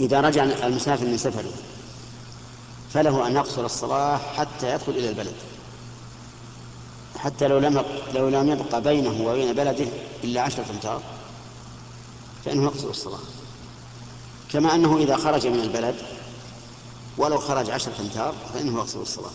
إذا رجع المسافر من سفره فله أن يقصر الصلاة حتى يدخل إلى البلد. حتى لو لم لو لم يبقى بينه وبين بلده إلا عشرة أمتار فإنه يقصر الصلاة كما أنه إذا خرج من البلد ولو خرج عشرة أمتار فإنه يقصر الصلاة